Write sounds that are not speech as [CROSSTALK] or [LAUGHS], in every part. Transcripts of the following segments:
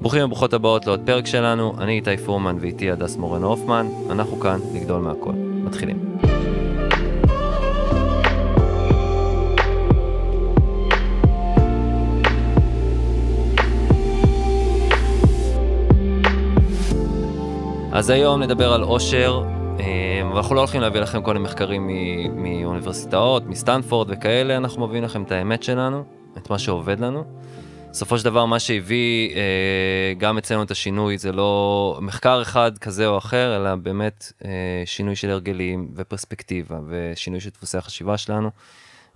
ברוכים וברוכות הבאות לעוד פרק שלנו, אני איתי פורמן ואיתי הדס מורן הופמן, אנחנו כאן לגדול מהכל. מתחילים. אז היום נדבר על אושר, אה, ואנחנו לא הולכים להביא לכם כל מיני מחקרים מאוניברסיטאות, מסטנפורד וכאלה, אנחנו מביאים לכם את האמת שלנו, את מה שעובד לנו. בסופו של דבר, מה שהביא אה, גם אצלנו את השינוי זה לא מחקר אחד כזה או אחר, אלא באמת אה, שינוי של הרגלים ופרספקטיבה ושינוי של דפוסי החשיבה שלנו.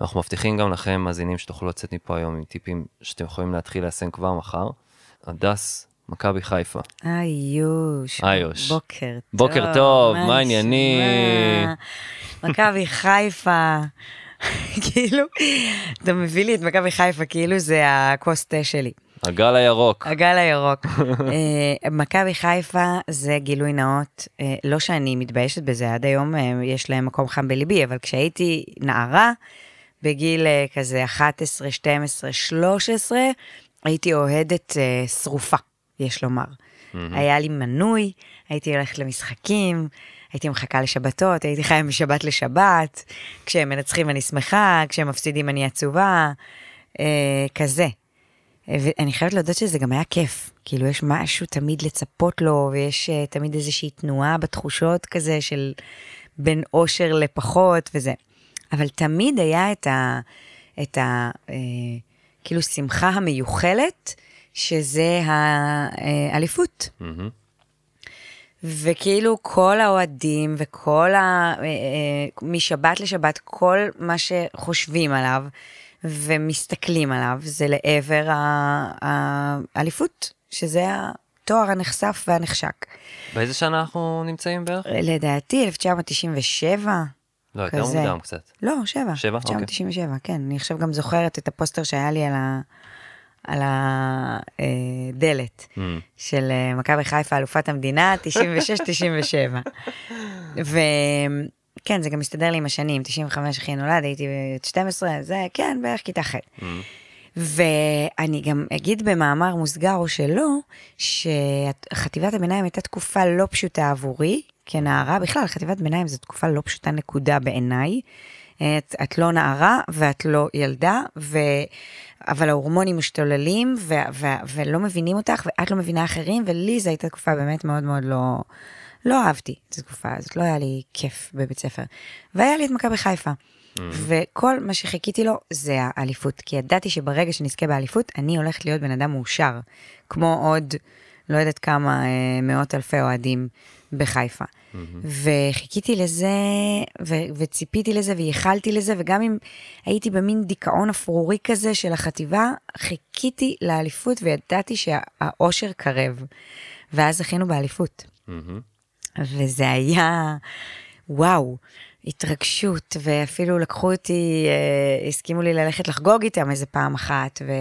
אנחנו מבטיחים גם לכם, מאזינים, שתוכלו לצאת מפה היום עם טיפים שאתם יכולים להתחיל ליישם כבר מחר. הדס, מכבי חיפה. איוש. איוש. בוקר טוב. בוקר טוב, מה העניינים? מכבי חיפה. [LAUGHS] כאילו, אתה מביא לי את מכבי חיפה כאילו זה הכוס תה שלי. הגל הירוק. הגל הירוק. [LAUGHS] אה, מכבי חיפה זה גילוי נאות, אה, לא שאני מתביישת בזה, עד היום אה, יש להם מקום חם בליבי, אבל כשהייתי נערה, בגיל כזה 11, 12, 13, הייתי אוהדת שרופה, יש לומר. היה לי מנוי, הייתי הולכת למשחקים, הייתי מחכה לשבתות, הייתי חיה משבת לשבת, כשהם מנצחים אני שמחה, כשהם מפסידים אני עצובה, אה, כזה. אה, ואני חייבת להודות שזה גם היה כיף, כאילו יש משהו תמיד לצפות לו, ויש uh, תמיד איזושהי תנועה בתחושות כזה של בין אושר לפחות וזה. אבל תמיד היה את ה... את ה אה, כאילו שמחה המיוחלת, שזה האליפות. מהמם. וכאילו כל האוהדים וכל ה... אה, אה, משבת לשבת, כל מה שחושבים עליו ומסתכלים עליו, זה לעבר האליפות, שזה התואר הנחשף והנחשק. באיזה שנה אנחנו נמצאים בערך? לדעתי, 1997. לא, יותר כזה. מוקדם קצת. לא, שבע. שבע? אוקיי. 1997, כן. אני עכשיו גם זוכרת את הפוסטר שהיה לי על ה... על הדלת Mm. של אה, מכבי חיפה, אלופת המדינה, 96-97. וכן, [LAUGHS] זה גם מסתדר לי עם השנים, 95 אחי נולד, הייתי בת 12, זה כן, בערך כיתה ח'. Mm. ואני גם אגיד במאמר מוסגר או שלא, שחטיבת הביניים הייתה תקופה לא פשוטה עבורי, כנערה, בכלל, חטיבת ביניים זו תקופה לא פשוטה נקודה בעיניי. את, את לא נערה ואת לא ילדה, ו... אבל ההורמונים משתוללים ו... ו... ולא מבינים אותך ואת לא מבינה אחרים, ולי זו הייתה תקופה באמת מאוד מאוד לא... לא אהבתי את התקופה הזאת, לא היה לי כיף בבית ספר. והיה לי את מכבי חיפה. וכל מה שחיכיתי לו זה האליפות, כי ידעתי שברגע שנזכה באליפות, אני הולכת להיות בן אדם מאושר, כמו עוד לא יודעת כמה אה, מאות אלפי אוהדים בחיפה. וחיכיתי לזה, ו- וציפיתי לזה, וייחלתי לזה, וגם אם הייתי במין דיכאון אפרורי כזה של החטיבה, חיכיתי לאליפות וידעתי שהאושר קרב. ואז זכינו באליפות. וזה היה, וואו, התרגשות, ואפילו לקחו אותי, אה, הסכימו לי ללכת לחגוג איתם איזה פעם אחת, ו,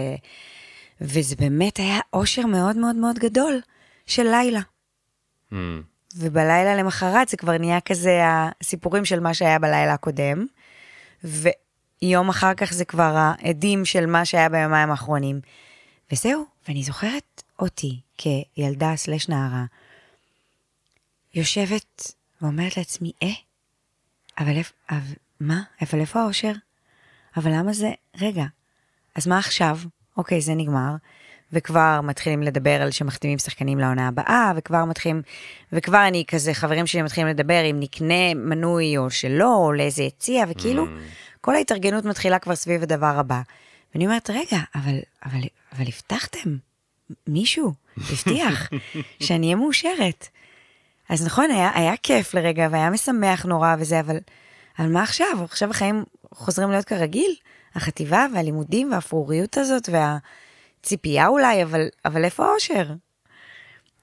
וזה באמת היה אושר מאוד מאוד מאוד גדול של לילה. Mm. ובלילה למחרת זה כבר נהיה כזה הסיפורים של מה שהיה בלילה הקודם, ויום אחר כך זה כבר העדים של מה שהיה ביומיים האחרונים. וזהו, ואני זוכרת אותי כילדה סלש נערה, יושבת ואומרת לעצמי, אה, אבל איפה, אבל, מה? אבל איפה האושר? אבל למה זה, רגע, אז מה עכשיו? אוקיי, זה נגמר, וכבר מתחילים לדבר על שמחתימים שחקנים לעונה הבאה, וכבר מתחילים, וכבר אני כזה, חברים שלי מתחילים לדבר אם נקנה מנוי או שלא, או לאיזה יציע, וכאילו, כל ההתארגנות מתחילה כבר סביב הדבר הבא. ואני אומרת, רגע, אבל, אבל, אבל הבטחתם, מישהו הבטיח [LAUGHS] שאני אהיה מאושרת. אז נכון, היה, היה כיף לרגע, והיה משמח נורא וזה, אבל, אבל מה עכשיו? עכשיו החיים חוזרים להיות כרגיל? החטיבה והלימודים והאפרוריות הזאת והציפייה אולי, אבל, אבל איפה האושר?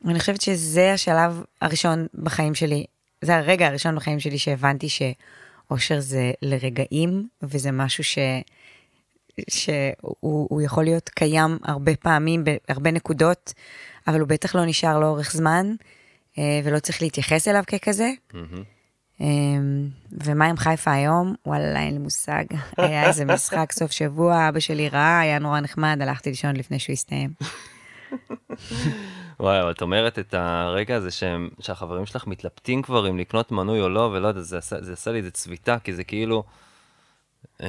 ואני חושבת שזה השלב הראשון בחיים שלי, זה הרגע הראשון בחיים שלי שהבנתי שאושר זה לרגעים, וזה משהו ש... שהוא הוא יכול להיות קיים הרבה פעמים, בהרבה נקודות, אבל הוא בטח לא נשאר לאורך זמן, אה, ולא צריך להתייחס אליו ככזה. מהמם. אה, ומה עם חיפה היום? וואלה, אין לי מושג. [LAUGHS] היה איזה משחק סוף שבוע, אבא שלי ראה, היה נורא נחמד, הלכתי לישון לפני שהוא הסתיים. וואי, אבל את אומרת את הרגע הזה שהם, שהחברים שלך מתלבטים כבר אם לקנות מנוי או לא, ולא יודע, זה עשה, זה עשה לי איזה צביטה, כי זה כאילו... אה,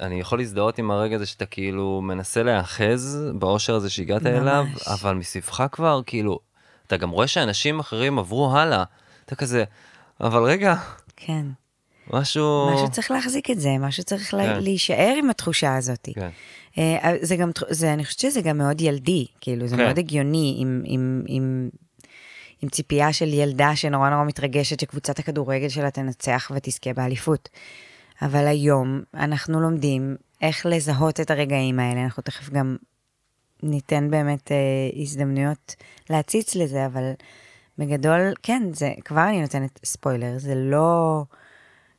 אני יכול להזדהות עם הרגע הזה שאתה כאילו מנסה להיאחז באושר הזה שהגעת ממש. אליו, אבל מסביבך כבר, כאילו, אתה גם רואה שאנשים אחרים עברו הלאה. אתה כזה, אבל רגע, כן. משהו... משהו צריך להחזיק את זה, משהו צריך לה- כן. להישאר עם התחושה הזאת. כן, אה, זה גם, זה, אני חושבת שזה גם מאוד ילדי, כאילו, זה כן. מאוד הגיוני, עם, עם, עם, עם ציפייה של ילדה שנורא נורא מתרגשת שקבוצת הכדורגל שלה תנצח ותזכה באליפות. אבל היום אנחנו לומדים איך לזהות את הרגעים האלה, אנחנו תכף גם ניתן באמת אה, הזדמנויות להציץ לזה, אבל בגדול, כן, זה, כבר אני נותנת ספוילר, זה לא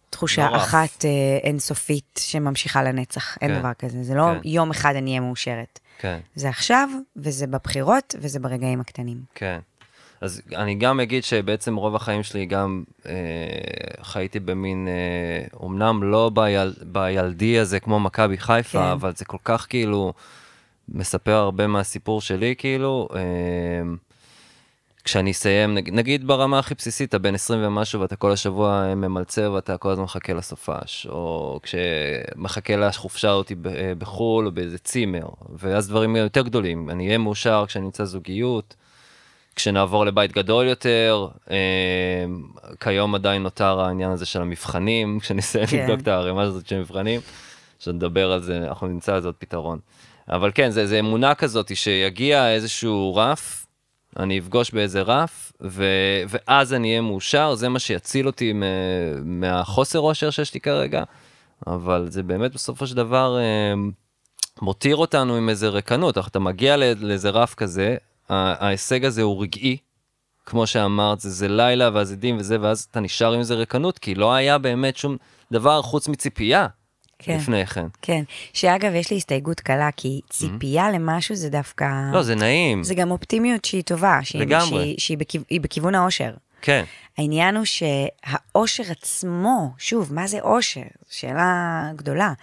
תחושה לא. אחת אה, אינסופית שממשיכה לנצח, אין כן. דבר כזה, זה לא כן. יום אחד אני אהיה מאושרת. כן. זה עכשיו, וזה בבחירות, וזה ברגעים הקטנים. כן. אז אני גם אגיד שבעצם רוב החיים שלי גם אה, חייתי במין, אה, אומנם לא ביל, בילדי הזה כמו מכבי חיפה, כן. אבל זה כל כך כאילו מספר הרבה מהסיפור שלי, כאילו. אה, כשאני אסיים, נגיד, נגיד ברמה הכי בסיסית, אתה בן 20 ומשהו ואתה כל השבוע ממלצר ואתה כל הזמן מחכה לסופש, או כשמחכה לחופשה אותי אה, בחו"ל או באיזה צימר, ואז דברים יותר גדולים, אני אהיה מאושר כשאני אמצא זוגיות, כשנעבור לבית גדול יותר, אה, כיום עדיין נותר העניין הזה של המבחנים, [LAUGHS] כשנסיים כן. לבדוק את הערימה הזאת של מבחנים, שנדבר על זה, אנחנו נמצא לזה עוד פתרון. אבל כן, זה, זה אמונה כזאת שיגיע איזשהו רף, אני אפגוש באיזה רף, ו, ואז אני אהיה מאושר, זה מה שיציל אותי מ, מהחוסר אושר שיש לי כרגע, אבל זה באמת בסופו של דבר אה, מותיר אותנו עם איזה ריקנות, אתה מגיע לא- לאיזה רף כזה, ההישג הזה הוא רגעי, כמו שאמרת, זה, זה לילה והזדים וזה, ואז אתה נשאר עם איזה ריקנות, כי לא היה באמת שום דבר חוץ מציפייה כן. לפני כן. כן, שאגב, יש לי הסתייגות קלה, כי ציפייה למשהו זה דווקא... לא, זה נעים. זה גם אופטימיות שהיא טובה, שהיא, לגמרי. שהיא, שהיא בכיו, בכיוון האושר. כן, העניין הוא שהאושר עצמו, שוב, מה זה אושר? שאלה גדולה,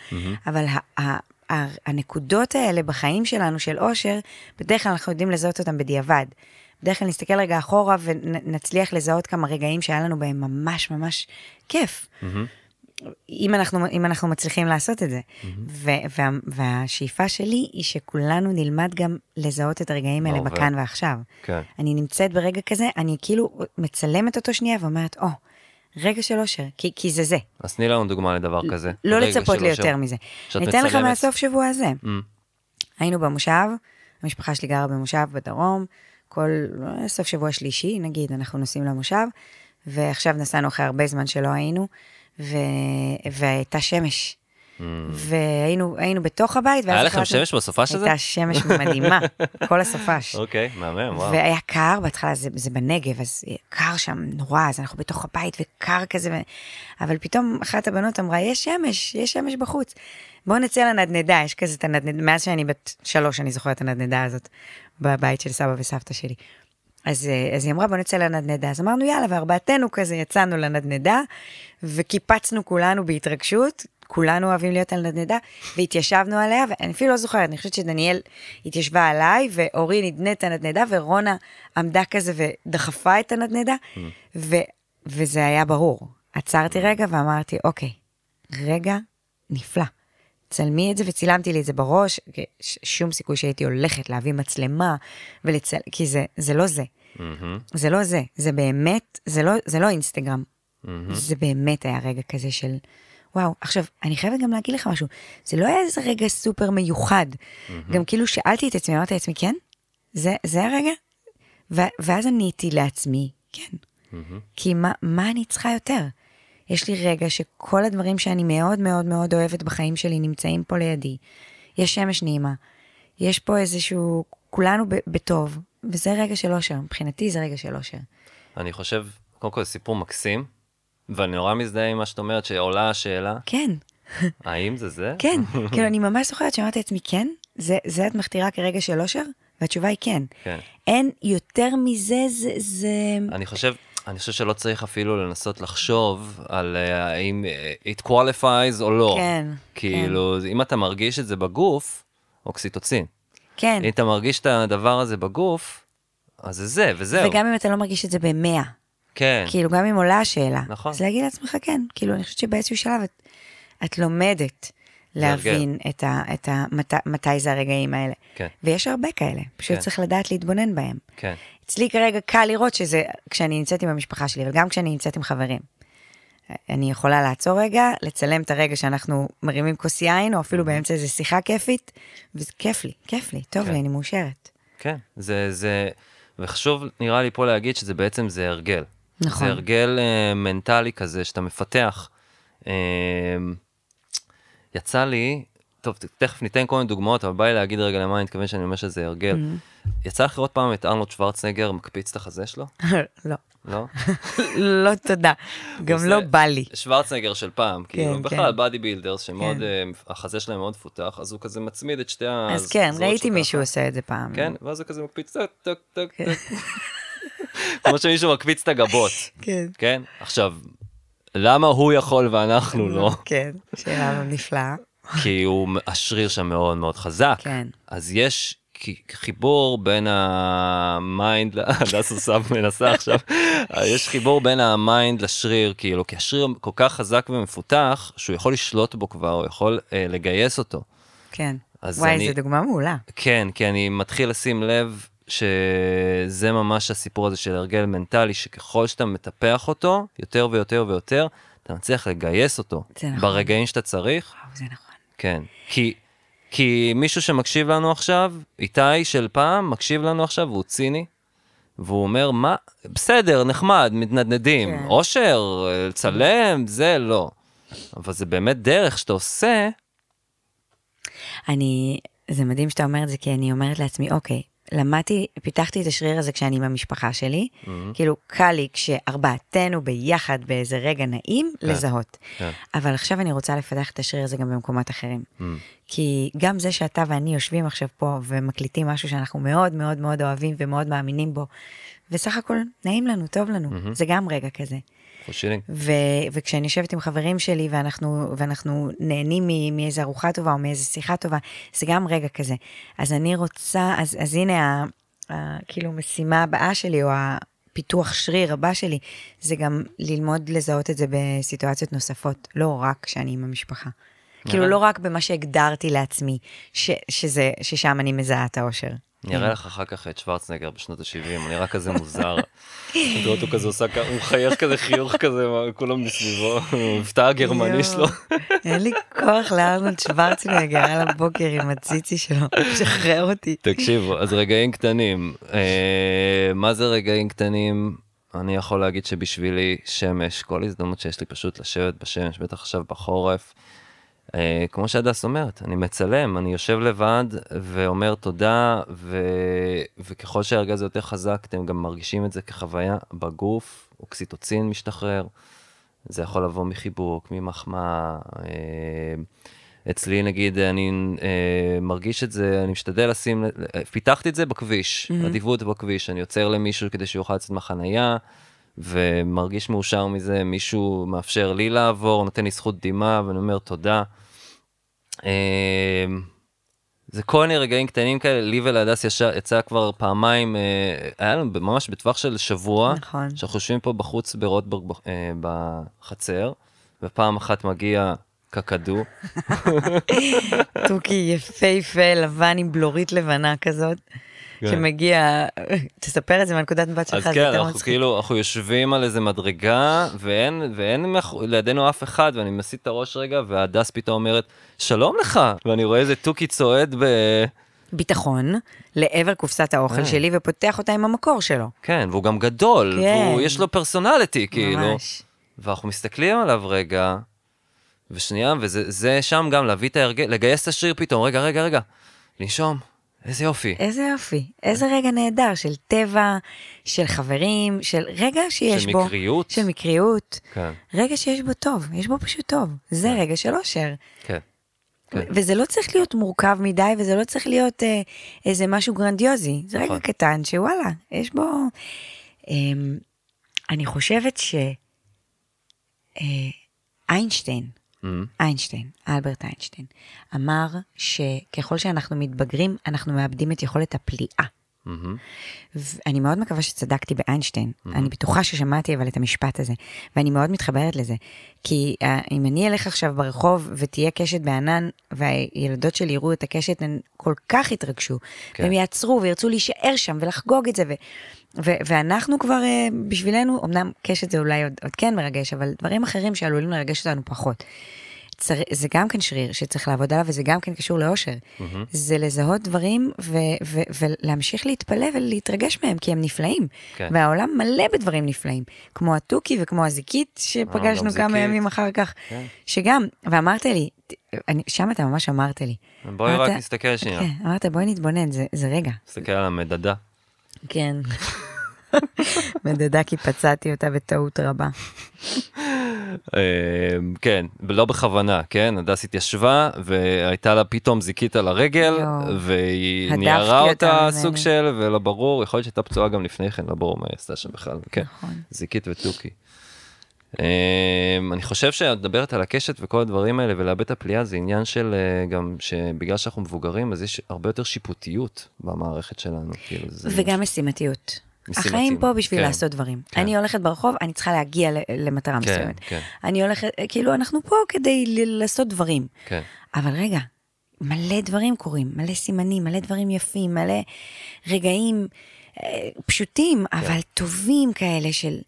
אבל ה- ה- ה- הנקודות האלה בחיים שלנו של אושר, בדרך כלל אנחנו יודעים לזהות אותם בדיעבד. בדרך כלל נסתכל רגע אחורה ונצליח לזהות כמה רגעים שהיה לנו בהם ממש ממש כיף. אם אנחנו, אם אנחנו מצליחים לעשות את זה. ו- וה, והשאיפה שלי היא שכולנו נלמד גם לזהות את הרגעים האלה בהווה. בכאן ועכשיו. כן. אני נמצאת ברגע כזה, אני כאילו מצלמת אותו שנייה ואומרת, או, רגע של אושר, כי, כי זה זה. אז תני לנו דוגמה לדבר כזה. לא לצפות ליותר אושר. מזה. אני אתן לך. מהסוף שבוע הזה. Mm, היינו במושב, המשפחה שלי גרה במושב בדרום, כל אה, סוף שבוע שלישי, נגיד, אנחנו נוסעים למושב, ועכשיו נסענו אחרי הרבה זמן שלא היינו, ו... והייתה שמש. והיינו היינו בתוך הבית, Mm. היה לכם שמש בסופש הזה? הייתה שמש מדהימה, [LAUGHS] כל הסופש. אוקיי, מהמם, וואו. והיה קר, בהתחלה זה, זה בנגב, אז קר שם נורא, אז אנחנו בתוך הבית וקר כזה, ו... אבל פתאום אחת הבנות אמרה, יש שמש, יש שמש בחוץ. בואו נצא לנדנדה, יש כזה את הנדנדה, מאז שאני בת שלוש, אני זוכרת את הנדנדה הזאת, בבית של סבא וסבתא שלי. אז, אה, אז היא אמרה, בוא נצא לנדנדה. אז אמרנו, יאללה, וארבעתנו כזה יצאנו לנדנדה, וקיפצנו כולנו בהתרגשות, כולנו אוהבים להיות על נדנדה, והתיישבנו עליה, ואני אפילו לא זוכרת, אני חושבת שדניאל התיישבה עליי, ואורי נדנד את הנדנדה, ורונה עמדה כזה ודחפה את הנדנדה, ו, וזה היה ברור. עצרתי רגע ואמרתי, אוקיי, רגע נפלא. צלמי את זה וצילמתי לי את זה בראש, שום סיכוי שהייתי הולכת להביא מצלמה ולצל... כי זה, זה לא זה. מהמם, זה לא זה, זה באמת, זה לא, זה לא אינסטגרם. מהמם. זה באמת היה רגע כזה של, וואו, עכשיו, אני חייבת גם להגיד לך משהו, זה לא היה איזה רגע סופר מיוחד. גם כאילו שאלתי את עצמי, אמרתי לעצמי, כן? זה, זה הרגע? ו- ואז עניתי לעצמי, כן. כי מה, מה אני צריכה יותר? יש לי רגע שכל הדברים שאני מאוד מאוד מאוד אוהבת בחיים שלי נמצאים פה לידי. יש שמש נעימה, יש פה איזשהו, כולנו ב- בטוב, וזה רגע של אושר, מבחינתי זה רגע של אושר. אני חושב, קודם כל זה סיפור מקסים, ואני נורא מזדהה עם מה שאת אומרת, שעולה השאלה, כן, האם זה זה? כן, [LAUGHS] כאילו אני ממש זוכרת שאמרתי לעצמי, כן? זה, זה את מכתירה כרגע של אושר? והתשובה היא כן. כן. אין יותר מזה, זה, זה... אני חושב, אני חושב שלא צריך אפילו לנסות לחשוב על אה, האם אה, it qualifies או לא. כן, כאילו, אם אתה מרגיש את זה בגוף, אוקסיטוצין. כן. אם אתה מרגיש את הדבר הזה בגוף, אז זה זה, וזהו. וגם אם אתה לא מרגיש את זה במאה, כן, כאילו גם אם עולה השאלה, נכון. אז להגיד לעצמך כן, כאילו אני חושבת שבאיזשהו שלב את, את לומדת להבין את ה, את ה, מת, מתי זה הרגעים האלה. כן. ויש הרבה כאלה, פשוט כן. צריך לדעת להתבונן בהם. כן. אצלי כרגע קל לראות שזה כשאני נמצאת עם המשפחה שלי, אבל גם כשאני נמצאת עם חברים. אני יכולה לעצור רגע, לצלם את הרגע שאנחנו מרימים כוס יין, או אפילו באמצע איזו שיחה כיפית, וזה כיף לי, כיף לי, טוב כן. לי, אני מאושרת. כן, זה, זה, וחשוב נראה לי פה להגיד שזה בעצם זה הרגל. נכון. זה הרגל אה, מנטלי כזה שאתה מפתח. אה, יצא לי, טוב, תכף ניתן כל מיני דוגמאות, אבל בא לי להגיד רגע למה אני מתכוון שאני אומר שזה הרגל. Mm-hmm. יצא לך לראות פעם את ארנולד שוורצנגר מקפיץ את החזה שלו? [LAUGHS] לא, לא? [LAUGHS] לא תודה, גם לא בא לי. שוורצנגר של פעם, כאילו, כן. בכלל bodybuilders שמאוד, כן. אה, החזה שלהם מאוד פותח, אז הוא כזה מצמיד את שתי הזרועות אז כן, ראיתי. מישהו עושה את זה פעם. כן, ואז הוא כזה מקפיץ טק טק טק טק. כמו שמישהו מקפיץ את הגבות, [LAUGHS] כן. כן? עכשיו, למה הוא יכול ואנחנו לא? כן, שאלה נפלאה. כי הוא, השריר שם מאוד מאוד חזק. כן. אז יש חיבור בין ה mind, הדס עושה [LAUGHS] מנסה עכשיו, יש חיבור בין ה mind לשריר, כאילו, כי השריר כל כך חזק ומפותח, שהוא יכול לשלוט בו כבר, הוא יכול אה, לגייס אותו. כן. וואי, אני- זו דוגמה מעולה. כן, כי אני מתחיל לשים לב שזה ממש הסיפור הזה של הרגל מנטלי, שככל שאתה מטפח אותו, יותר ויותר ויותר, אתה מצליח לגייס אותו. זה נכון. ברגעים שאתה צריך, וואו, זה נכון. כן. כי, כי מישהו שמקשיב לנו עכשיו, איתי של פעם, מקשיב לנו עכשיו והוא ציני, והוא אומר, מה, בסדר, נחמד, מתנדנדים, כן. אושר, לצלם, זה לא. אבל זה באמת דרך שאתה עושה, אני, זה מדהים שאתה אומר את זה, כי אני אומרת לעצמי, אוקיי, למדתי, פיתחתי את השריר הזה כשאני עם המשפחה שלי, Mm-hmm. כאילו, קל לי כשארבעתנו ביחד באיזה רגע נעים, לזהות. כן. אבל עכשיו אני רוצה לפתח את השריר הזה גם במקומות אחרים. Mm. כי גם זה שאתה ואני יושבים עכשיו פה ומקליטים משהו שאנחנו מאוד מאוד מאוד אוהבים ומאוד מאמינים בו, וסך הכל נעים לנו, טוב לנו, Mm-hmm. זה גם רגע כזה. חושילינג. ו- וכשאני יושבת עם חברים שלי ואנחנו, ואנחנו נהנים מ- מאיזה ארוחה טובה או מאיזה שיחה טובה, זה גם רגע כזה. אז אני רוצה, אז, אז הנה, ה, ה, כאילו משימה הבאה שלי, או הפיתוח שריר הבא שלי, זה גם ללמוד לזהות את זה בסיטואציות נוספות, לא רק כשאני עם המשפחה. כאילו לא רק במה שהגדרתי לעצמי, ש, שזה, ששם אני מזהה את האושר. אני אראה לך אחר כך את שוורצנגר בשנות ה-70, הוא נראה כזה מוזר. [LAUGHS] רואה אותו כזה עושה הוא מחייך כזה חיוך כזה, כולם מסביבו, המבטא הגרמני שלו. אין לי כוח לארנולד שוורצנגר על הבוקר עם הציצי שלו, [LAUGHS] שחרר אותי. תקשיבו, אז רגעים קטנים. אה, מה זה רגעים קטנים? אני יכול להגיד שבשבילי שמש, כל הזדמנות שיש לי פשוט לשבת בשמש, בטח עכשיו בחורף. אה, כמו שהדס אומרת, אני מצלם, אני יושב לבד ואומר תודה, ו... וככל שההרגע הזה יותר חזק, אתם גם מרגישים את זה כחוויה בגוף, אוקסיטוצין משתחרר. זה יכול לבוא מחיבוק, ממחמאה. אה, אצלי נגיד אני אה, מרגיש את זה, אני משתדל לשים, אה, פיתחתי את זה בכביש, mm-hmm. אדיבות בכביש, אני עוצר למישהו כדי שיוכל לצאת מהחנייה, ומרגיש מאושר מזה, מישהו מאפשר לי לעבור, נותן לי זכות דמעה, ואני אומר תודה. אה, זה כל מיני רגעים קטנים כאלה, לי ולהדס יצא כבר פעמיים, אה, היה לנו ממש בטווח של שבוע, נכון. שאנחנו יושבים פה בחוץ ברוטברג אה, בחצר, ופעם אחת מגיע קקדו, [LAUGHS] תוכי יפהפה, לבן עם בלורית לבנה כזאת. שמגיע, [LAUGHS] תספר את זה מהנקודת מבט אז שלך, זה כן, אנחנו. כאילו, אנחנו יושבים על איזה מדרגה, ואין, ואין לידינו אף אחד, ואני מסיט את הראש רגע, והדס פתאום אומרת, שלום לך, ואני רואה איזה תוכי צועד ב... ביטחון לעבר קופסת האוכל כן. שלי ופותח אותה עם המקור שלו. כן, והוא גם גדול, כן. והוא, יש לו פרסונליטי, כאילו. ממש. ואנחנו מסתכלים עליו רגע, ושנייה, וזה זה שם גם להביא את ההרגל, לגייס את השריר פתאום, רגע, רגע, רגע, לנשום, איזה יופי. איזה יופי, איזה רגע נהדר של טבע, של חברים, של רגע שיש של בו... מקריות. של מקריות. כן, רגע שיש בו טוב, יש בו פשוט טוב. זה רגע של אושר. כן. כן. וזה לא צריך להיות מורכב מדי, וזה לא צריך להיות אה, איזה משהו גרנדיוזי. זה רגע נכון. קטן שוואלה, יש בו... אה, אני חושבת ש... אה, איינשטיין איינשטיין, אלברט איינשטיין, אמר שככל שאנחנו מתבגרים, אנחנו מאבדים את יכולת הפליאה. מהמם. ואני מאוד מקווה שצדקתי באיינשטיין, אני בטוחה ששמעתי אבל את המשפט הזה, ואני מאוד מתחברת לזה. כי uh, אם אני אלך עכשיו ברחוב ותהיה קשת בענן, והילדות שלי יראו את הקשת, הן כל כך יתרגשו, כן. והם יעצרו וירצו להישאר שם ולחגוג את זה, ו- ו- ואנחנו כבר, uh, בשבילנו, אמנם קשת זה אולי עוד, עוד כן מרגש, אבל דברים אחרים שעלולים לרגש אותנו פחות. צר... זה גם כן שריר שצריך לעבוד עליו, וזה גם כן קשור לאושר. זה לזהות דברים ו... ו... ולהמשיך להתפלא ולהתרגש מהם, כי הם נפלאים. כן. והעולם מלא בדברים נפלאים, כמו התוכי וכמו הזיקית, שפגשנו כמה. ימים אחר כך, כן. שגם, ואמרת לי, אני, שם אתה ממש אמרת לי. בואי אמרת- רק נסתכל שנייה. כן, אמרת בואי נתבונן, זה, זה רגע. נסתכל על המדדה. כן. [LAUGHS] מדדה כי פצעתי אותה בטעות רבה. [LAUGHS] אה, כן, לא בכוונה, כן? הדס התיישבה והייתה לה פתאום זיקית על הרגל. והיא ניערה אותה. סוג של, ולא ברור, יכול להיות שהייתה פצועה גם לפני כן, לא ברור מה היא עשתה שם בכלל, כן. נכון. זיקית ותוכי. אה, אני חושב שאת מדברת על הקשת וכל הדברים האלה ולאבד את הפליאה זה עניין של אה, גם שבגלל שאנחנו מבוגרים אז יש הרבה יותר שיפוטיות במערכת שלנו. כאילו, זה וגם משימתיות. משימתיים, החיים פה בשביל כן. לעשות דברים. כן. אני הולכת ברחוב, אני צריכה להגיע למטרה כן, מסוימת. כן. אני הולכת, כאילו, אנחנו פה כדי לעשות דברים. כן, אבל רגע, מלא דברים קורים, מלא סימנים, מלא דברים יפים, מלא רגעים אה, פשוטים, כן. אבל טובים כאלה של...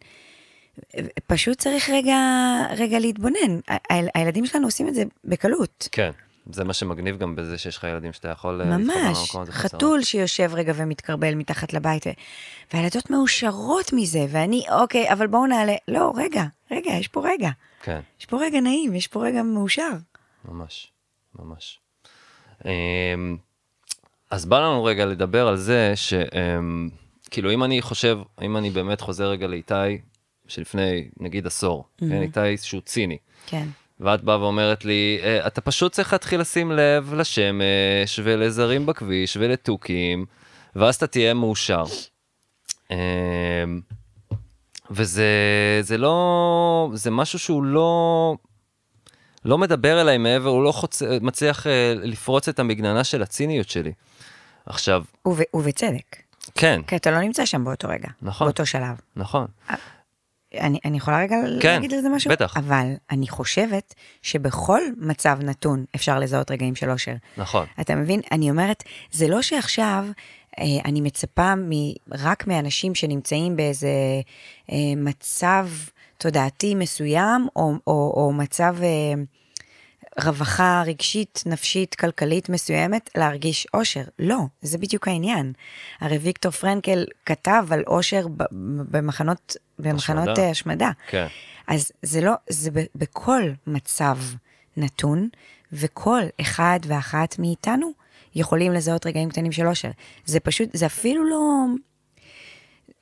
פשוט צריך רגע, רגע להתבונן. ה- הילדים שלנו עושים את זה בקלות. כן. זה מה שמגניב גם בזה שיש לך ילדים שאתה יכול אה, ממש. חתול שיושב רגע ומתקרבל מתחת לבית, והילדות מאושרות מזה, ואני, אוקיי, אבל בואו נעלה, לא, רגע, רגע, יש פה רגע, כן, יש פה רגע נעים, יש פה רגע מאושר. ממש, ממש. אמ, אז בא לנו רגע לדבר על זה שכאילו אם אני חושב, אם אני באמת חוזר רגע לאיתי שלפני נגיד עשור, כן, איתי שהוא ציני. כן, ואת באה ואומרת לי, "אה, אתה פשוט צריך להתחיל לשים לב לשמש ולזרים בכביש ולתוכים, ואז אתה תהיה מאושר. אמ, וזה זה לא, זה משהו שהוא לא, לא מדבר אליי מעבר, הוא לא חוצ... מצליח אה, לפרוץ את המגננה של הציניות שלי. עכשיו, וב, ובצדק, כן, כי אתה לא נמצא שם באותו רגע, נכון. באותו שלב. נכון, אני, אני יכולה רגע כן, להגיד על זה משהו? בטח. אבל אני חושבת שבכל מצב נתון אפשר לזהות רגעים של אושר. נכון, אתה מבין? אני אומרת, זה לא שעכשיו אה, אני מצפה מ, רק מאנשים שנמצאים באיזה אה, מצב תודעתי מסוים, או, או, או מצב אה, רווחה רגשית, נפשית, כלכלית מסוימת, להרגיש אושר. לא, זה בדיוק העניין. הרי ויקטור פרנקל כתב על אושר במחנות, במחנות השמדה. השמדה. כן. אז זה לא, זה בכל מצב נתון, וכל אחד ואחת מאיתנו יכולים לזהות רגעים קטנים של אושר. זה פשוט, זה אפילו לא,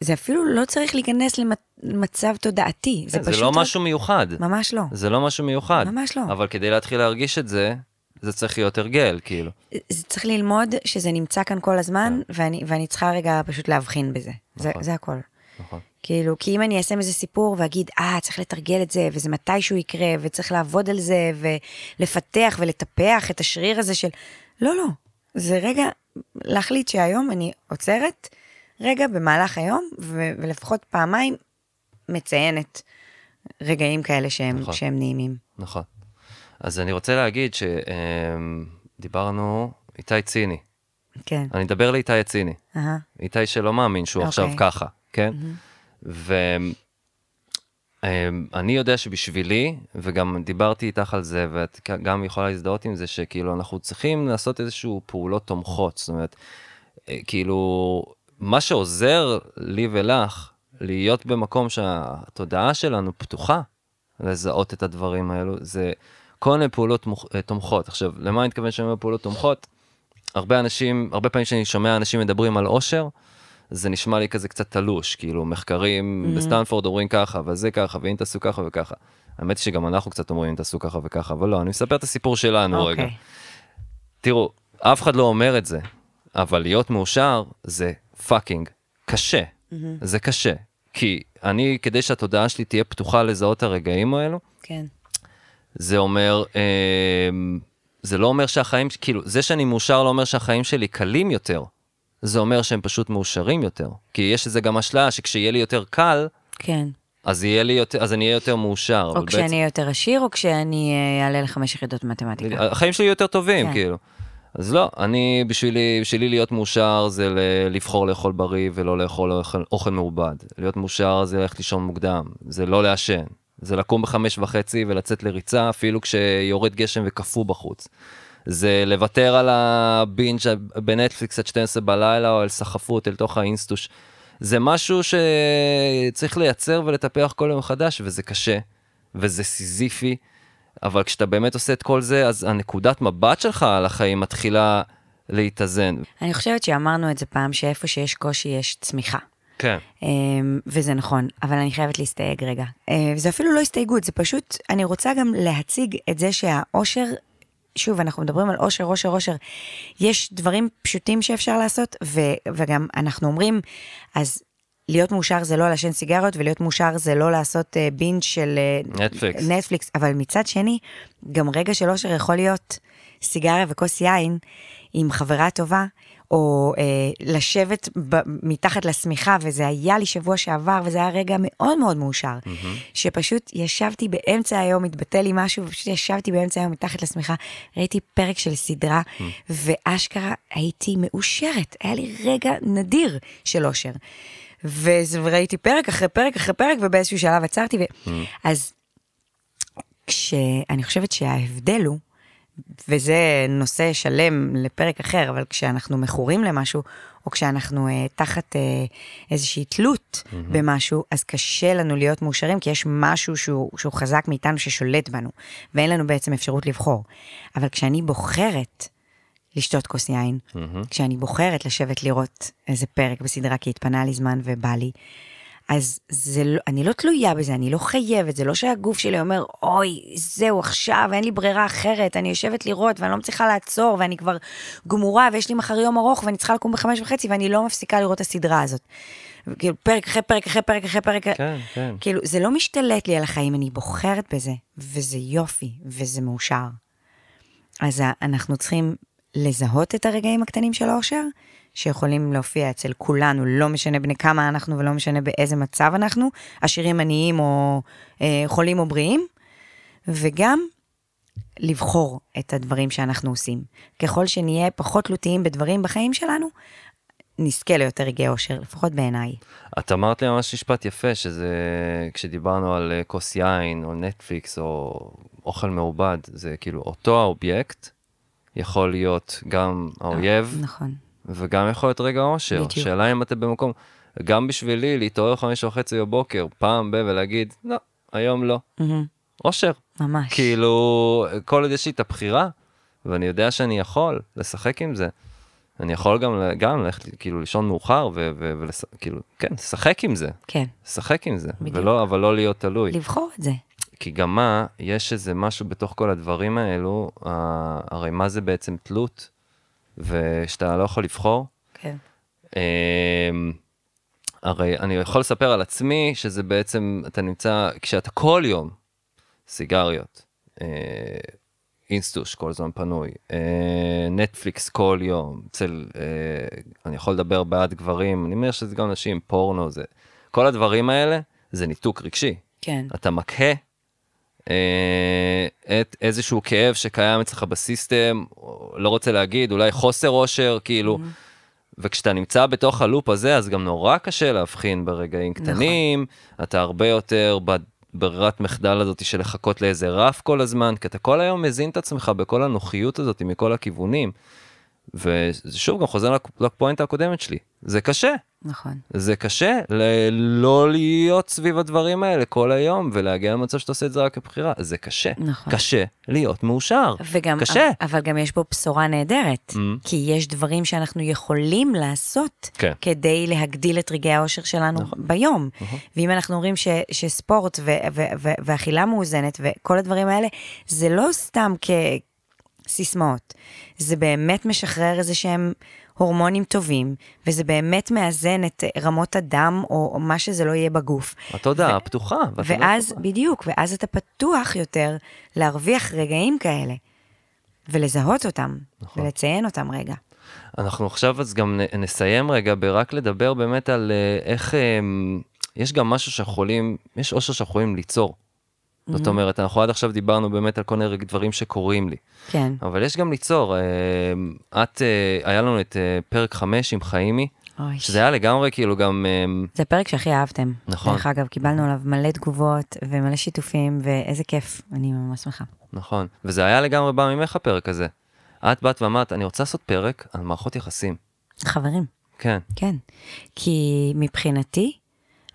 זה אפילו לא צריך להיכנס למצב תודעתי. זה כן, זה פשוט... לא רק- משהו מיוחד. ממש לא. זה לא משהו מיוחד. ממש לא. אבל כדי להתחיל להרגיש את זה, זה צריך להיות הרגל, כאילו. זה צריך ללמוד שזה נמצא כאן כל הזמן, ואני, ואני צריכה רגע פשוט להבחין בזה. זה, נכון. זה הכל. נכון. כאילו, כי אם אני אעשה מזה סיפור ואגיד, אה, צריך לתרגל את זה, וזה מתישהו יקרה, וצריך לעבוד על זה, ולפתח ולטפח את השריר הזה של... לא, לא. זה רגע להחליט שהיום אני עוצרת, רגע במהלך היום, ו- ולפחות פעמיים מציינת רגעים כאלה שהם, נכון. שהם נעימים. נכון. אז אני רוצה להגיד שדיברנו, איתי ציני. כן. אני אדבר לאיתי הציני. אהה. איתי שלא מאמין שהוא אוקיי. עכשיו ככה, כן? ואני יודע שבשבילי, וגם דיברתי איתך על זה, ואת גם יכולה להזדהות עם זה, שכאילו אנחנו צריכים לעשות איזשהו פעולות תומכות. זאת אומרת, אה, כאילו, מה שעוזר לי ולך להיות במקום שהתודעה שלנו פתוחה לזהות את הדברים האלו, זה כל מיני פעולות מוכ- אה, תומכות. עכשיו, למה אני מתכוון שאני אומר פעולות תומכות? הרבה אנשים, הרבה פעמים כשאני שומע אנשים מדברים על אושר, זה נשמע לי כזה קצת תלוש, כאילו מחקרים מממ-הממ. בסטנפורד אומרים ככה, וזה ככה, ואם תעשו ככה וככה. האמת היא שגם אנחנו קצת אומרים אם תעשו ככה וככה, אבל לא, אני מספר את הסיפור שלנו רגע. אוקיי. תראו, אף אחד לא אומר את זה, אבל להיות מאושר זה fucking קשה. זה קשה. כי אני, כדי שהתודעה שלי תהיה פתוחה לזהות הרגעים האלו, כן. זה אומר, אה, זה לא אומר שהחיים, כאילו, זה שאני מאושר לא אומר שהחיים שלי קלים יותר. זה אומר שהם פשוט מאושרים יותר. כי יש לזה גם אשליה שכשיהיה לי יותר קל, כן. אז יהיה לי יותר, אז אני אהיה יותר מאושר. או כשאני אהיה יותר עשיר, או כשאני אה, אעלה לחמש יחידות מתמטיקה. החיים שלי יותר טובים, כן. כאילו. אז לא, אני, בשבילי, בשבילי להיות מאושר זה לבחור לאכול בריא ולא לאכול אוכל, אוכל מעובד. להיות מאושר זה ללכת לישון מוקדם, זה לא לעשן. זה לקום בחמש וחצי ולצאת לריצה אפילו כשיורד גשם וקפוא בחוץ. זה לוותר על הבינג' בנטפליקס עד 12 בלילה או על היסחפות אל תוך האינסטוש. זה משהו שצריך לייצר ולטפח כל יום מחדש וזה קשה וזה סיזיפי. אבל כשאתה באמת עושה את כל זה, אז הנקודת מבט שלך על החיים מתחילה להתאזן. אני חושבת שאמרנו את זה פעם, שאיפה שיש קושי יש צמיחה. כן. אמ, וזה נכון, אבל אני חייבת להסתייג רגע. אה, זה אפילו לא הסתייגות, זה פשוט, אני רוצה גם להציג את זה שהאושר, שוב, אנחנו מדברים על אושר, אושר, אושר. יש דברים פשוטים שאפשר לעשות, ו, וגם אנחנו אומרים, אז להיות מאושר זה לא לעשן סיגריות, ולהיות מאושר זה לא לעשות אה, בינג' של אה, נטפליקס. נטפליקס, אבל מצד שני, גם רגע של אושר יכול להיות סיגריה וכוס יין עם חברה טובה, או אה, לשבת ב, מתחת לשמיכה, וזה היה לי שבוע שעבר, וזה היה רגע מאוד מאוד מאושר, mm-hmm. שפשוט ישבתי באמצע היום, התבטל לי משהו, ופשוט ישבתי באמצע היום מתחת לשמיכה, ראיתי פרק של סדרה, mm-hmm. ואשכרה הייתי מאושרת, היה לי רגע נדיר של אושר. וראיתי פרק אחרי פרק אחרי פרק, ובאיזשהו שלב עצרתי, ו... mm-hmm. אז כשאני חושבת שההבדל הוא, וזה נושא שלם לפרק אחר, אבל כשאנחנו מכורים למשהו, או כשאנחנו אה, תחת אה, איזושהי תלות mm-hmm. במשהו, אז קשה לנו להיות מאושרים, כי יש משהו שהוא, שהוא חזק מאיתנו ששולט בנו, ואין לנו בעצם אפשרות לבחור. אבל כשאני בוחרת לשתות כוס יין, mm-hmm. כשאני בוחרת לשבת לראות איזה פרק בסדרה, כי התפנה לי זמן ובא לי, אז זה לא, אני לא תלויה בזה, אני לא חייבת, זה לא שהגוף שלי אומר, אוי, זהו, עכשיו, אין לי ברירה אחרת, אני יושבת לראות ואני לא מצליחה לעצור, ואני כבר גמורה, ויש לי מחר יום ארוך, ואני צריכה לקום בחמש וחצי, ואני לא מפסיקה לראות את הסדרה הזאת. כאילו, פרק אחרי פרק אחרי פרק אחרי פרק, כן, כן. כאילו, זה לא משתלט לי על החיים, אני בוחרת בזה, וזה יופי, וזה מאושר. אז אנחנו צריכים לזהות את הרגעים הקטנים של האושר, שיכולים להופיע אצל כולנו, לא משנה בני כמה אנחנו ולא משנה באיזה מצב אנחנו, עשירים, עניים או אה, חולים או בריאים, וגם לבחור את הדברים שאנחנו עושים. ככל שנהיה פחות תלותיים בדברים בחיים שלנו, נזכה ליותר רגעי אושר, לפחות בעיניי. את אמרת לי ממש משפט יפה, שזה כשדיברנו על אה, כוס יין, או נטפליקס, או אוכל מעובד, זה כאילו אותו האובייקט יכול להיות גם האויב, נכון. וגם יכול להיות רגע אושר. בדיוק. שאלה אם אתם במקום, גם בשבילי להתעורר חמש וחצי בבוקר, פעם ב... ולהגיד, לא, היום לא. אושר. ממש. כאילו, כל עוד יש לי את הבחירה, ואני יודע שאני יכול לשחק עם זה. אני יכול גם, גם ללכת, כאילו, לישון מאוחר, וכאילו, כן, לשחק עם זה. כן, לשחק עם זה, בדיוק. ולא, אבל לא להיות תלוי. לבחור את זה. כי גם מה, יש איזה משהו בתוך כל הדברים האלו, אה, הרי מה זה בעצם תלות, ושאתה לא יכול לבחור. כן. אמ, הרי אני יכול לספר על עצמי שזה בעצם, אתה נמצא, כשאתה כל יום, סיגריות, אה, אינסטוש כל הזמן פנוי, אה, נטפליקס כל יום, אצל, אה, אני יכול לדבר בעד גברים, אני אומר שזה גם נשים, פורנו, זה, כל הדברים האלה זה ניתוק רגשי. כן. אתה אה, את איזשהו כאב שקיים אצלך בסיסטם, לא רוצה להגיד, אולי חוסר אושר, כאילו, וכשאתה נמצא בתוך הלופ הזה, אז גם נורא קשה להבחין ברגעים קטנים, אתה הרבה יותר בברירת מחדל הזאת של לחכות לאיזה רף כל הזמן, כי אתה כל היום מזין את עצמך בכל הנוחיות הזאת מכל הכיוונים. ושוב, גם חוזר לפ- לפואנטה הקודמת שלי, זה קשה. נכון. זה קשה ל- לא להיות סביב הדברים האלה כל היום ולהגיע למצב שאתה עושה את זה רק כבחירה, זה קשה. נכון. קשה להיות מאושר. וגם, קשה. אבל גם יש בו בשורה נהדרת, Mm. כי יש דברים שאנחנו יכולים לעשות כן. כדי להגדיל את רגעי האושר שלנו ביום. ואם אנחנו אומרים ש, שספורט ו, ו, ו, ואכילה מאוזנת וכל הדברים האלה, זה לא סתם כסיסמאות, זה באמת משחרר איזה שהם הורמונים טובים, וזה באמת מאזן את רמות הדם, או, או מה שזה לא יהיה בגוף. התודעה הפתוחה. והתודעה ואז, הפתוחה. בדיוק, ואז אתה פתוח יותר להרוויח רגעים כאלה, ולזהות אותם, נכון. ולציין אותם רגע. אנחנו עכשיו אז גם נסיים רגע ברק לדבר באמת על אה, איך אה, יש גם משהו שיכולים, יש אושר שיכולים ליצור. זאת אומרת, אנחנו עד עכשיו דיברנו באמת על כל מיני דברים שקורים לי, כן. אבל יש גם ליצור. אה, את, אה, היה לנו את אה, פרק 5 עם חיימי, אוי, שזה היה לגמרי כאילו גם, זה הפרק שהכי אהבתם. נכון. דרך אגב, קיבלנו עליו מלא תגובות ומלא שיתופים, ואיזה כיף, אני ממש שמחה. נכון, וזה היה לגמרי בא ממך הפרק הזה. את באת ואמרת, אני רוצה לעשות פרק על מערכות יחסים. חברים, כן, כן. כי מבחינתי,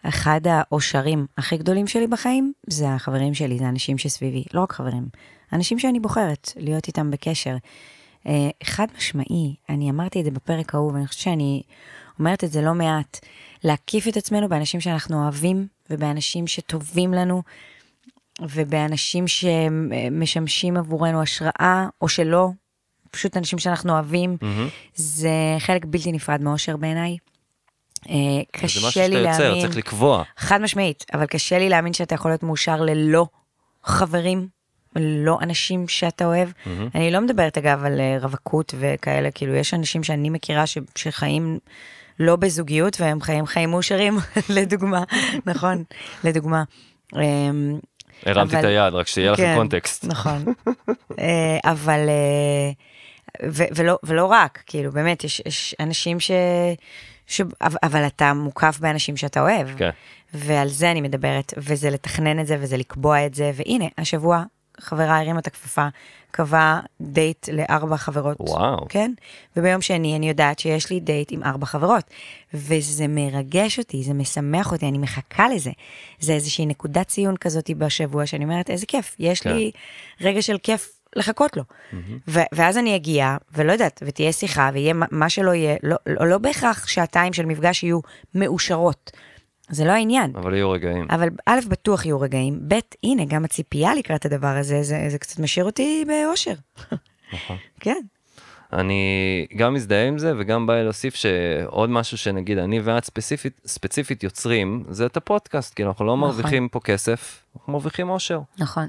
אחד האושרים הכי גדולים שלי בחיים, זה החברים שלי, זה האנשים שסביבי. לא רק חברים, אנשים שאני בוחרת להיות איתם בקשר. אה, חד משמעי, אני אמרתי את זה בפרק ההוא, ואני חושבת שאני אומרת את זה לא מעט, להקיף את עצמנו באנשים שאנחנו אוהבים, ובאנשים שטובים לנו, ובאנשים שמשמשים עבורנו השראה, או שלא, פשוט אנשים שאנחנו אוהבים. מהמם. זה חלק בלתי נפרד מאושר בעיניי. אה, זה משהו קשה לי שאתה יוצר, להאמין, צריך לקבוע. חד משמעית, אבל קשה לי להאמין שאתה יכול להיות מאושר ללא חברים, לא אנשים שאתה אוהב. מהמם. אני לא מדברת אגב על אה, רווקות וכאלה, כאילו יש אנשים שאני מכירה ש, שחיים לא בזוגיות והם חיים חיים מאושרים, [LAUGHS] לדוגמה, נכון, לדוגמה. אמ, הרמתי את היד, רק שיהיה לכם כן, קונטקסט. נכון. אה, אבל, ולא, ולא רק, כאילו, באמת, יש, יש אנשים ש... ש... אבל- אתה מוקף באנשים שאתה אוהב. כן. ועל זה אני מדברת, וזה לתכנן את זה, וזה לקבוע את זה, והנה, השבוע חברה הרימה את הכפפה, קבעה דייט לארבע חברות. וואו. כן? וביום שני אני יודעת שיש לי דייט עם ארבע חברות, וזה מרגש אותי, זה משמח אותי, אני מחכה לזה. זה איזושהי נקודת ציון כזאת בשבוע, שאני אומרת, איזה כיף, יש כן. לי רגע של כיף לחכות לו. ו- ואז אני אגיע, ולא יודעת, ותהיה שיחה, ויהיה מה- שלא יהיה, לא, לא, לא בהכרח שעתיים של מפגש יהיו מאושרות. זה לא העניין. אבל יהיו רגעים. אבל א', בטוח יהיו רגעים, ב', הנה, גם הציפייה לקראת הדבר הזה, זה, זה קצת משאיר אותי באושר. נכון. [LAUGHS] כן. אני גם מזדהה עם זה וגם בא להוסיף שעוד משהו שנגיד אני ואת ספציפית, ספציפית יוצרים זה את הפודקאסט כי אנחנו לא נכון. מרוויחים פה כסף, אנחנו מרוויחים אושר. נכון,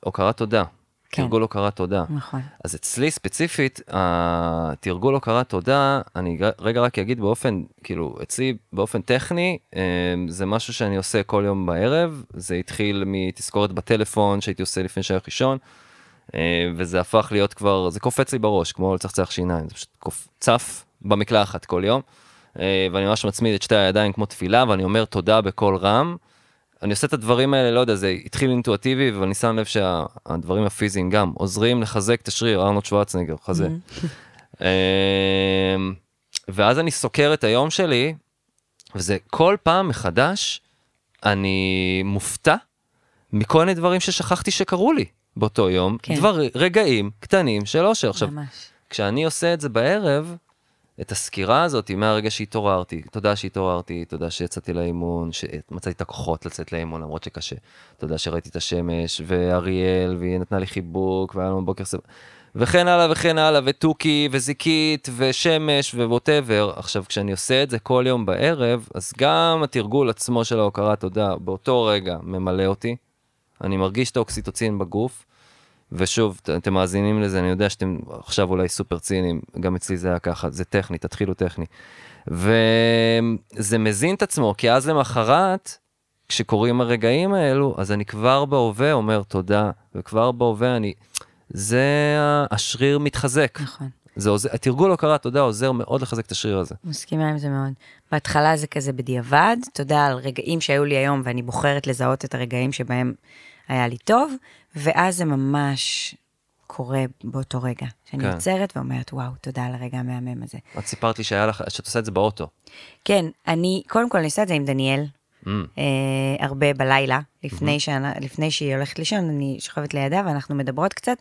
הוקרת תודה. כן. תרגול הוקרת תודה. נכון. אז אצלי ספציפית, התרגול הוקרת תודה, אני רגע רק אגיד באופן, כאילו, אצלי באופן טכני, אה, זה משהו שאני עושה כל יום בערב, זה התחיל מתזכורת בטלפון שהייתי עושה לפני שהיה ראשון, אה, וזה הפך להיות כבר, זה קופץ לי בראש, כמו לצחצח שיניים, זה פשוט קופ, צף במקלחת כל יום, אה, ואני ממש מצמיד את שתי הידיים כמו תפילה, ואני אומר תודה בקול רם. אני עושה את הדברים האלה, לא יודע, זה התחיל אינטואטיבי, אבל אני שם לב שהדברים הפיזיים גם עוזרים לחזק את השריר, ארנולד שוורצנגר, חזה. [LAUGHS] אמ, ואז אני סוקר את היום שלי, וזה כל פעם מחדש, אני מופתע מכל מיני דברים ששכחתי שקרו לי באותו יום, כן. דבר, רגעים קטנים של אושר. עכשיו, ממש. כשאני עושה את זה בערב, את הסקירה הזאת מהרגע שהתעוררתי, תודה שהתעוררתי, תודה שיצאתי לאימון, שמצאתי את הכוחות לצאת לאימון למרות שקשה, תודה שראיתי את השמש, ואריאל, והיא נתנה לי חיבוק, והיה לנו בוקר סבבה, וכן הלאה וכן הלאה, ותוכי, וזיקית, ושמש, וווטאבר. עכשיו, כשאני עושה את זה כל יום בערב, אז גם התרגול עצמו של ההוקרת תודה, באותו רגע ממלא אותי. אני מרגיש את האוקסיטוצין בגוף, ושוב, אתם מאזינים לזה, אני יודע שאתם עכשיו אולי סופר ציניים, גם אצלי זה היה ככה, זה טכני, תתחילו טכני. וזה מזין את עצמו, כי אז למחרת, כשקורים הרגעים האלו, אז אני כבר בהווה אומר תודה, וכבר בהווה אני... זה, השריר מתחזק. נכון. זה עוזר, התרגול הוקרת תודה עוזר מאוד לחזק את השריר הזה. מסכימה עם זה מאוד. בהתחלה זה כזה בדיעבד, תודה על רגעים שהיו לי היום, ואני בוחרת לזהות את הרגעים שבהם היה לי טוב, ואז זה ממש קורה באותו רגע. שאני כן. עוצרת ואומרת, וואו, תודה על הרגע המהמם הזה. את סיפרת לי שהיה לך, שאת עושה את זה באוטו. כן, אני, קודם כל אני עושה את זה עם דניאל, Mm, אה, הרבה בלילה, לפני, שאני, לפני שהיא הולכת לישון, אני שוכבת לידה ואנחנו מדברות קצת,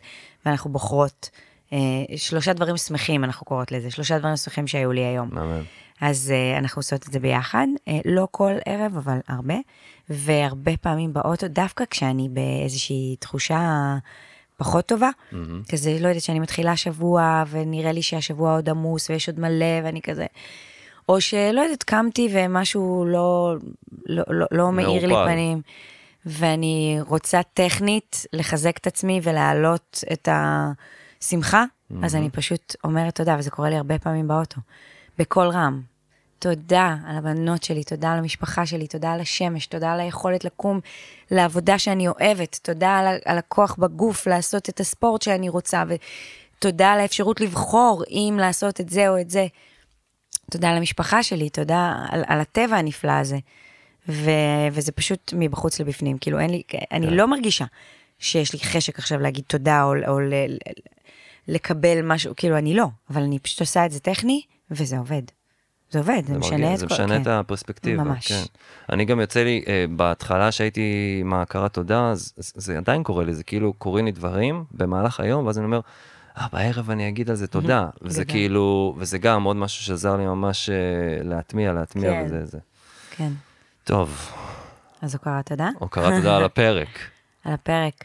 ואנחנו בוחרות. אה, שלושה דברים שמחים, אנחנו קוראות לזה, שלושה דברים שמחים שהיו לי היום. מהמם. אז uh, אנחנו עושות את זה ביחד, uh, לא כל ערב, אבל הרבה, והרבה פעמים באוטו, דווקא כשאני באיזושהי תחושה פחות טובה. מהמם. כזה, לא יודעת, שאני מתחילה שבוע, ונראה לי שהשבוע עוד עמוס, ויש עוד מלא, ואני כזה... או שלא יודעת, קמתי ומשהו לא, לא, לא, לא מאיר לי. פנים, ואני רוצה טכנית לחזק את עצמי ולהעלות את השמחה, אז אני פשוט אומרת תודה, וזה קורה לי הרבה פעמים באוטו, בקול רם. תודה על הבנות שלי, תודה על המשפחה שלי, תודה על השמש, תודה על היכולת לקום לעבודה שאני אוהבת, תודה על, על הכוח בגוף לעשות את הספורט שאני רוצה, ותודה על האפשרות לבחור אם לעשות את זה או את זה. תודה על המשפחה שלי, תודה על, על הטבע הנפלא הזה. ו, וזה פשוט מבחוץ לבפנים, כאילו אין לי, אני כן. לא מרגישה שיש לי חשק עכשיו להגיד תודה או, או ל, ל, לקבל משהו, כאילו אני לא, אבל אני פשוט עושה את זה טכני, וזה עובד. זה עובד, זה, משנה מרגיע, את זה כל... משנה כן. את הפרספקטיבה, ממש. כן. אני גם יוצא לי, אה, בהתחלה שהייתי עם ההכרת תודה, אז, אז זה עדיין קורה לי, זה כאילו קורים לי דברים במהלך היום, ואז אני אומר, אה, בערב אני אגיד על זה תודה. וזה. כאילו, וזה גם עוד משהו שעזר לי ממש אה, להטמיע, להטמיע כן. וזה זה. כן, טוב, אז הוקרה תודה. הוקרת תודה על הפרק. [LAUGHS] על הפרק.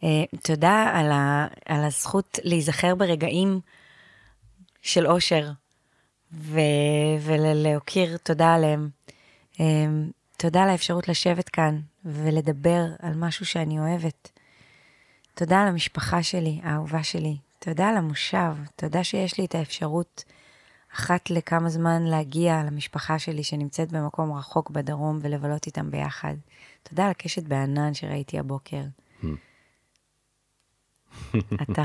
Uh, תודה על, ה, על הזכות להיזכר ברגעים של אושר, ולהוקיר תודה עליהם. Um, תודה על האפשרות לשבת כאן ולדבר על משהו שאני אוהבת. תודה על המשפחה שלי, האהובה שלי. תודה על המושב. תודה שיש לי את האפשרות אחת לכמה זמן להגיע למשפחה שלי שנמצאת במקום רחוק בדרום ולבלות איתם ביחד. תודה על הקשת בענן שראיתי הבוקר. [LAUGHS] אתה,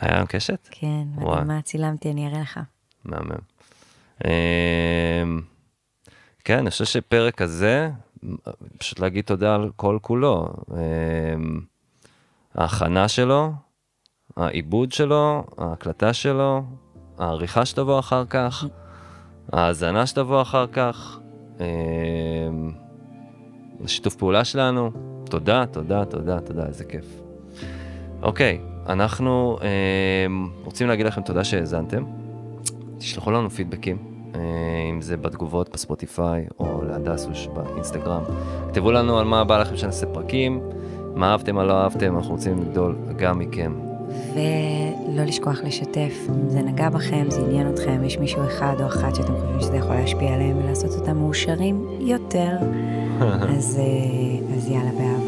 היה לנו קשת? כן. מדהימה, צילמתי, אני אראה לך. מהמם. אמ, כן, אני חושב שפרק הזה, פשוט להגיד תודה על כל כולו. אמ, ההכנה שלו, העיבוד שלו, ההקלטה שלו, העריכה שתבוא אחר כך, ההאזנה שתבוא אחר כך, אמ, השיתוף פעולה שלנו. תודה, תודה, תודה, תודה, איזה כיף. אוקיי, אנחנו אמ, רוצים להגיד לכם תודה שהאזנתם. תשלחו לנו פידבקים, אה, אם זה בתגובות בספוטיפיי או להדסוש באינסטגרם. כתבו לנו על מה בא לכם שנעשה פרקים, מה אהבתם, מה לא אהבתם, אנחנו רוצים לגדול גם מכם. ולא לשכוח לשתף, אם זה נגע בכם, זה עניין אתכם, יש מישהו אחד או אחת שאתם חושבים שזה יכול להשפיע עליהם ולעשות אותם מאושרים יותר, [LAUGHS] אז, אה, אז יאללה, באהבה.